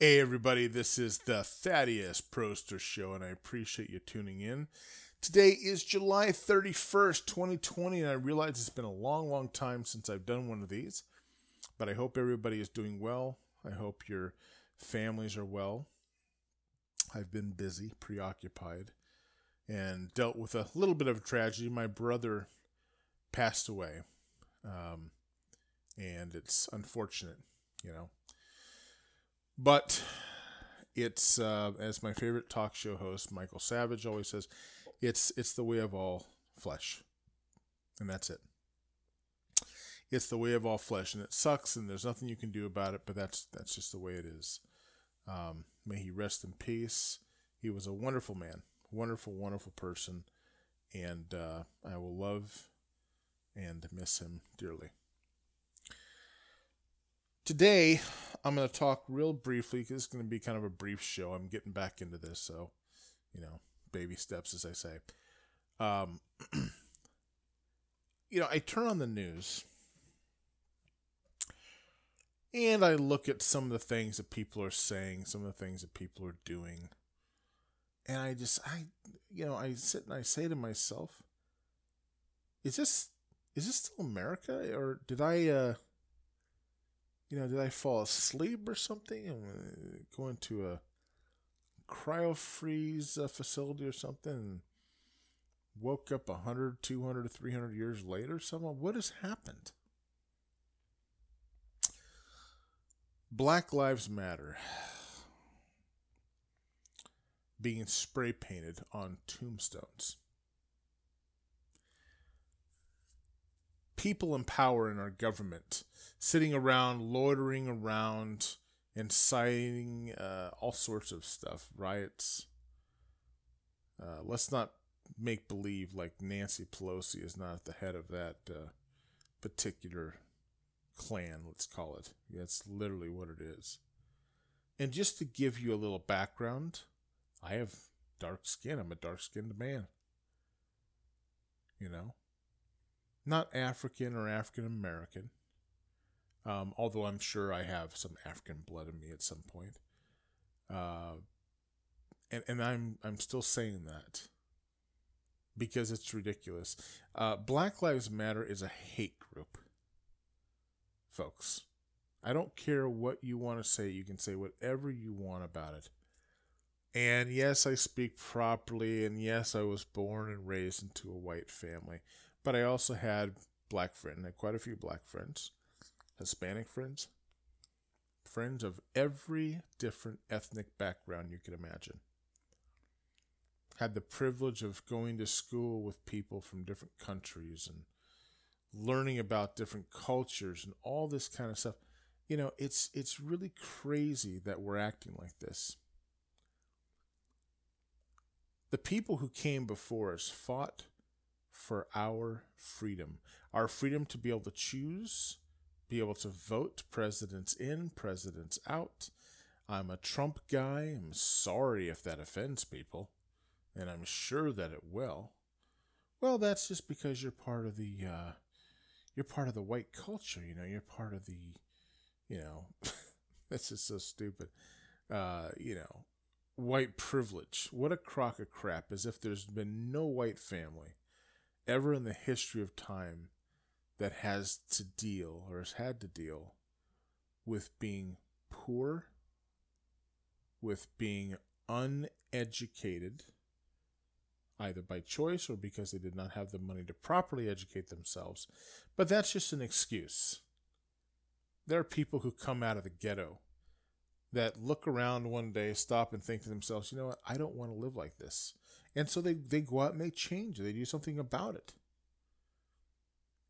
Hey, everybody, this is the Thaddeus Proster Show, and I appreciate you tuning in. Today is July 31st, 2020, and I realize it's been a long, long time since I've done one of these, but I hope everybody is doing well. I hope your families are well. I've been busy, preoccupied, and dealt with a little bit of a tragedy. My brother passed away, um, and it's unfortunate, you know. But it's uh, as my favorite talk show host Michael Savage always says, it's it's the way of all flesh, and that's it. It's the way of all flesh, and it sucks, and there's nothing you can do about it. But that's that's just the way it is. Um, may he rest in peace. He was a wonderful man, wonderful, wonderful person, and uh, I will love and miss him dearly. Today, I'm going to talk real briefly because it's going to be kind of a brief show. I'm getting back into this, so, you know, baby steps, as I say. Um, you know, I turn on the news and I look at some of the things that people are saying, some of the things that people are doing. And I just, I, you know, I sit and I say to myself, is this, is this still America? Or did I, uh, you know, did I fall asleep or something and go into a cryo freeze uh, facility or something and woke up 100, 200, 300 years later? Someone, what has happened? Black Lives Matter being spray painted on tombstones. People in power in our government sitting around, loitering around, inciting uh, all sorts of stuff, riots. Uh, let's not make believe like Nancy Pelosi is not at the head of that uh, particular clan, let's call it. That's literally what it is. And just to give you a little background, I have dark skin. I'm a dark skinned man. You know, not African or African American, um, although I'm sure I have some African blood in me at some point. Uh, and and I'm I'm still saying that because it's ridiculous. Uh, Black Lives Matter is a hate group, folks. I don't care what you want to say. You can say whatever you want about it. And yes, I speak properly, and yes, I was born and raised into a white family. But I also had black friends, had quite a few black friends, Hispanic friends, friends of every different ethnic background you could imagine. Had the privilege of going to school with people from different countries and learning about different cultures and all this kind of stuff. You know, it's it's really crazy that we're acting like this. The people who came before us fought for our freedom. Our freedom to be able to choose, be able to vote presidents in, presidents out. I'm a Trump guy. I'm sorry if that offends people, and I'm sure that it will. Well, that's just because you're part of the uh, you're part of the white culture, you know, you're part of the you know, this is so stupid. Uh, you know, white privilege. What a crock of crap, as if there's been no white family ever in the history of time that has to deal or has had to deal with being poor, with being uneducated, either by choice or because they did not have the money to properly educate themselves. But that's just an excuse. There are people who come out of the ghetto that look around one day, stop and think to themselves, you know what, I don't want to live like this. And so they, they go out and they change. They do something about it.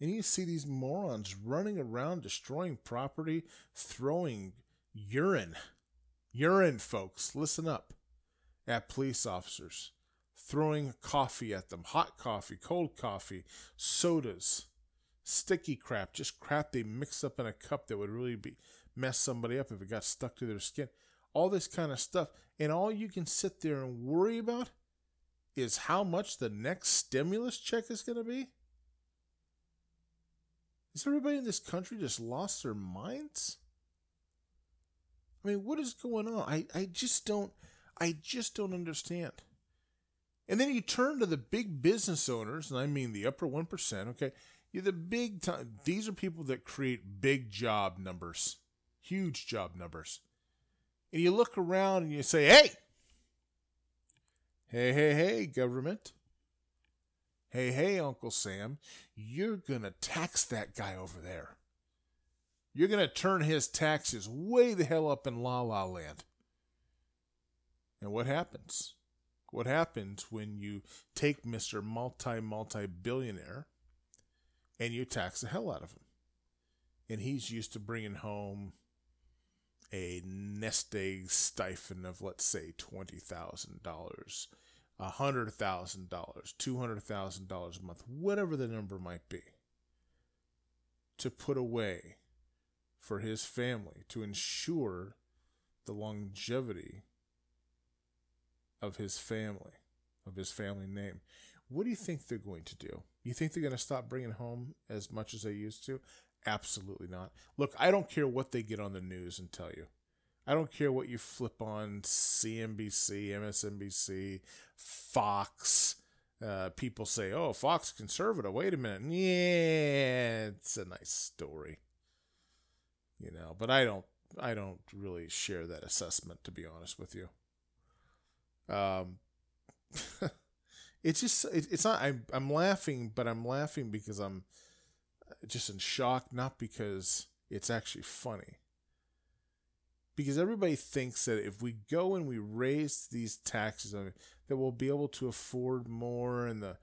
And you see these morons running around destroying property, throwing urine. Urine, folks, listen up. At police officers, throwing coffee at them hot coffee, cold coffee, sodas, sticky crap, just crap they mix up in a cup that would really be mess somebody up if it got stuck to their skin. All this kind of stuff. And all you can sit there and worry about is how much the next stimulus check is going to be? Is everybody in this country just lost their minds? I mean, what is going on? I, I just don't I just don't understand. And then you turn to the big business owners, and I mean the upper 1%, okay? You're the big time. These are people that create big job numbers, huge job numbers. And you look around and you say, hey, hey, hey, hey, government. Hey, hey, Uncle Sam, you're going to tax that guy over there. You're going to turn his taxes way the hell up in La La Land. And what happens? What happens when you take Mr. Multi Multi Billionaire and you tax the hell out of him? And he's used to bringing home a nest egg stipend of, let's say, $20,000, a $100,000, $200,000 a month, whatever the number might be, to put away for his family to ensure the longevity of his family, of his family name. What do you think they're going to do? You think they're going to stop bringing home as much as they used to? Absolutely not. Look, I don't care what they get on the news and tell you. I don't care what you flip on CNBC, MSNBC, Fox. Uh, people say, "Oh, Fox conservative." Wait a minute. Yeah, it's a nice story, you know. But I don't. I don't really share that assessment, to be honest with you. Um, it's just it, it's not. I'm I'm laughing, but I'm laughing because I'm just in shock, not because it's actually funny. Because everybody thinks that if we go and we raise these taxes, that we'll be able to afford more, and the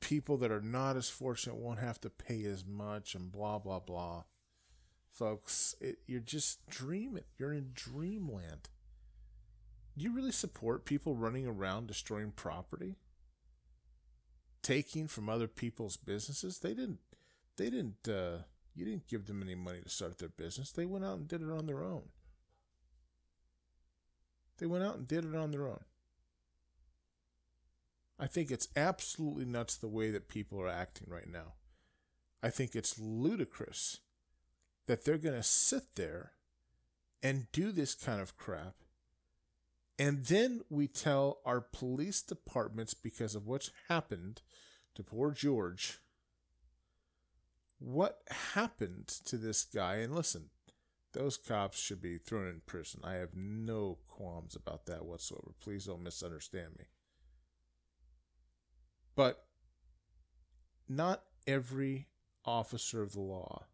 people that are not as fortunate won't have to pay as much, and blah blah blah. Folks, it, you're just dreaming. You're in dreamland do you really support people running around destroying property? Taking from other people's businesses? They didn't they didn't uh, you didn't give them any money to start their business. They went out and did it on their own. They went out and did it on their own. I think it's absolutely nuts the way that people are acting right now. I think it's ludicrous that they're going to sit there and do this kind of crap and then we tell our police departments, because of what's happened to poor George, what happened to this guy. And listen, those cops should be thrown in prison. I have no qualms about that whatsoever. Please don't misunderstand me. But not every officer of the law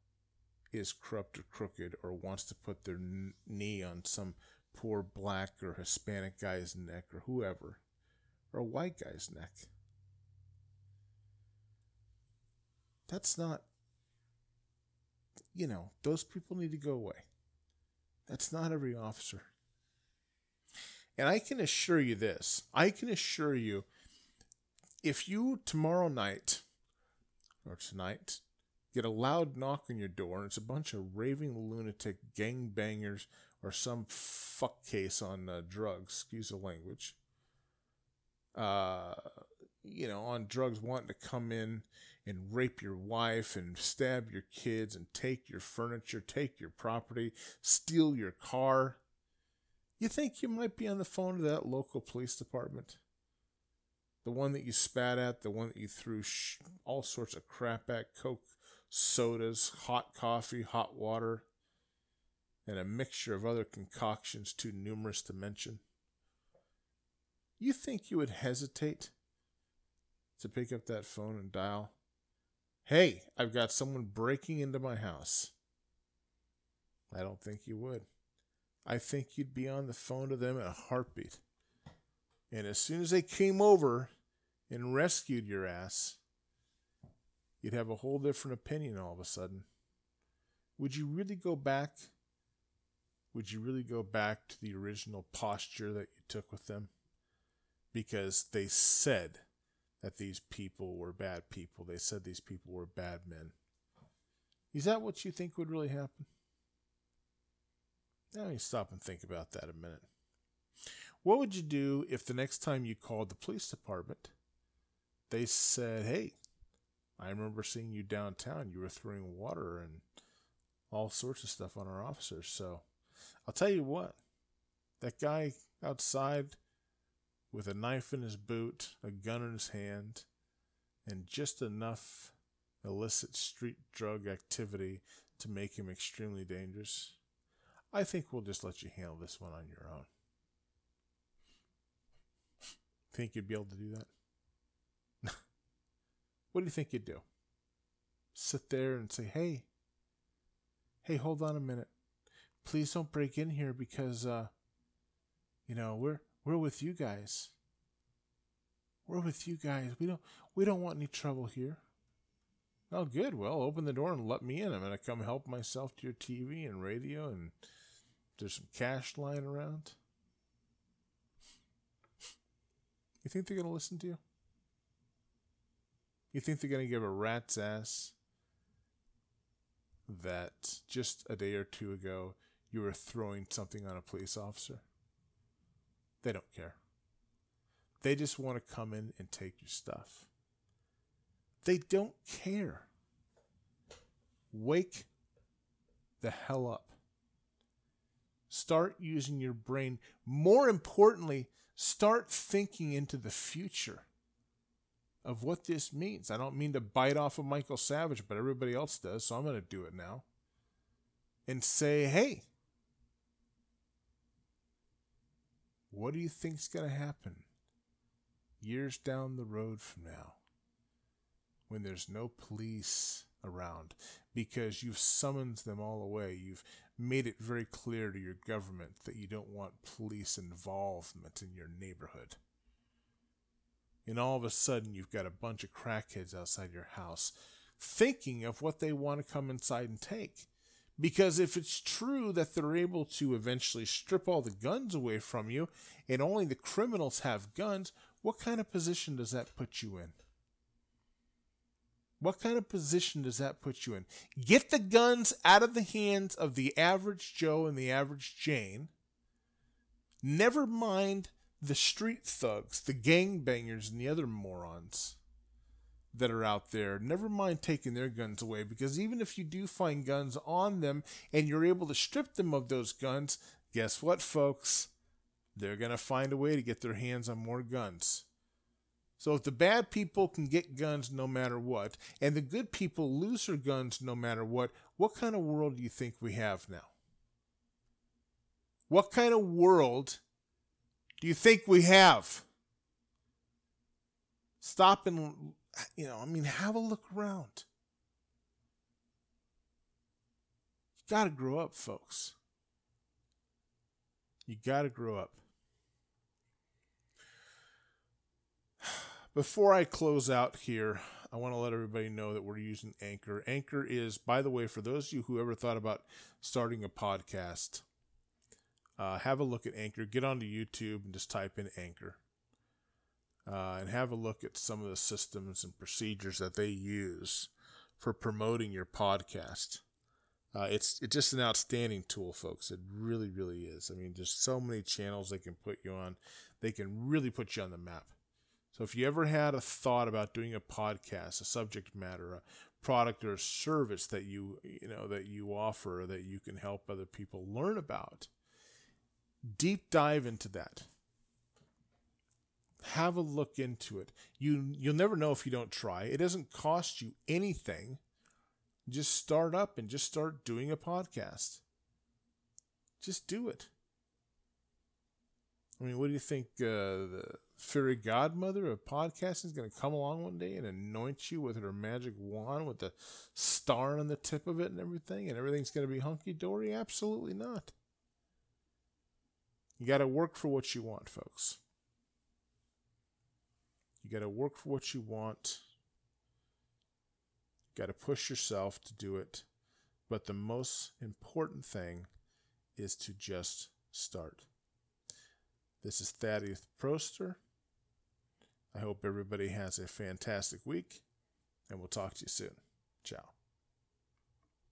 is corrupt or crooked or wants to put their knee on some poor black or Hispanic guy's neck or whoever, or a white guy's neck. That's not, you know, those people need to go away. That's not every officer. And I can assure you this I can assure you, if you tomorrow night or tonight get a loud knock on your door and it's a bunch of raving lunatic gangbangers or some fuck case on uh, drugs, excuse the language, uh, you know, on drugs wanting to come in and rape your wife and stab your kids and take your furniture, take your property, steal your car. You think you might be on the phone to that local police department? The one that you spat at, the one that you threw sh- all sorts of crap at, Coke, sodas, hot coffee, hot water and a mixture of other concoctions too numerous to mention. You think you would hesitate to pick up that phone and dial, Hey, I've got someone breaking into my house? I don't think you would. I think you'd be on the phone to them in a heartbeat. And as soon as they came over and rescued your ass, you'd have a whole different opinion all of a sudden. Would you really go back would you really go back to the original posture that you took with them? Because they said that these people were bad people. They said these people were bad men. Is that what you think would really happen? Now you stop and think about that a minute. What would you do if the next time you called the police department, they said, Hey, I remember seeing you downtown. You were throwing water and all sorts of stuff on our officers. So I'll tell you what, That guy outside with a knife in his boot, a gun in his hand, and just enough illicit street drug activity to make him extremely dangerous. I think we'll just let you handle this one on your own. Think you'd be able to do that? what do you think you'd do? Sit there and say, hey, hey, hold on a minute. Please don't break in here because, uh, you know, we're, we're with you guys. We're with you guys. We don't, we don't want any trouble here. Oh, good. Well, open the door and let me in. I'm to come help myself to your TV and radio, and there's some cash lying around. You think they're to listen to you? You think they're to give a rat's ass that just a day or two ago you were throwing something on a police officer? They don't care. They just want to come in and take your stuff. They don't care. Wake the hell up. Start using your brain. More importantly, start thinking into the future of what this means. I don't mean to bite off of Michael Savage, but everybody else does, so I'm going to do it now. And say, hey, what do you think's going to happen years down the road from now when there's no police around because you've summoned them all away? You've made it very clear to your government that you don't want police involvement in your neighborhood and all of a sudden you've got a bunch of crackheads outside your house thinking of what they want to come inside and take. Because if it's true that they're able to eventually strip all the guns away from you and only the criminals have guns, what kind of position does that put you in? What kind of position does that put you in? Get the guns out of the hands of the average Joe and the average Jane. Never mind the street thugs, the gangbangers, and the other morons that are out there. Never mind taking their guns away because even if you do find guns on them and you're able to strip them of those guns, guess what, folks? They're going to find a way to get their hands on more guns. So if the bad people can get guns no matter what, and the good people lose their guns no matter what, what kind of world do you think we have now? What kind of world do you think we have? Stop and, you know, I mean, have a look around. You got to grow up, folks. You got to grow up. Before I close out here, I want to let everybody know that we're using Anchor. Anchor is, by the way, for those of you who ever thought about starting a podcast, uh, have a look at Anchor. Get onto YouTube and just type in Anchor. Uh, and have a look at some of the systems and procedures that they use for promoting your podcast. Uh, it's it's just an outstanding tool, folks. It really, really is. I mean, just so many channels they can put you on. They can really put you on the map. So if you ever had a thought about doing a podcast, a subject matter, a product or a service that you you know that you offer that you can help other people learn about, deep dive into that. Have a look into it. You you'll never know if you don't try. It doesn't cost you anything. Just start up and just start doing a podcast. Just do it. I mean, what do you think? Uh, the fairy godmother of podcasting is going to come along one day and anoint you with her magic wand with the star on the tip of it and everything, and everything's going to be hunky dory? Absolutely not. You got to work for what you want, folks. You got to work for what you want. You got to push yourself to do it. But the most important thing is to just start. This is Thaddeus Proster. I hope everybody has a fantastic week, and we'll talk to you soon. Ciao.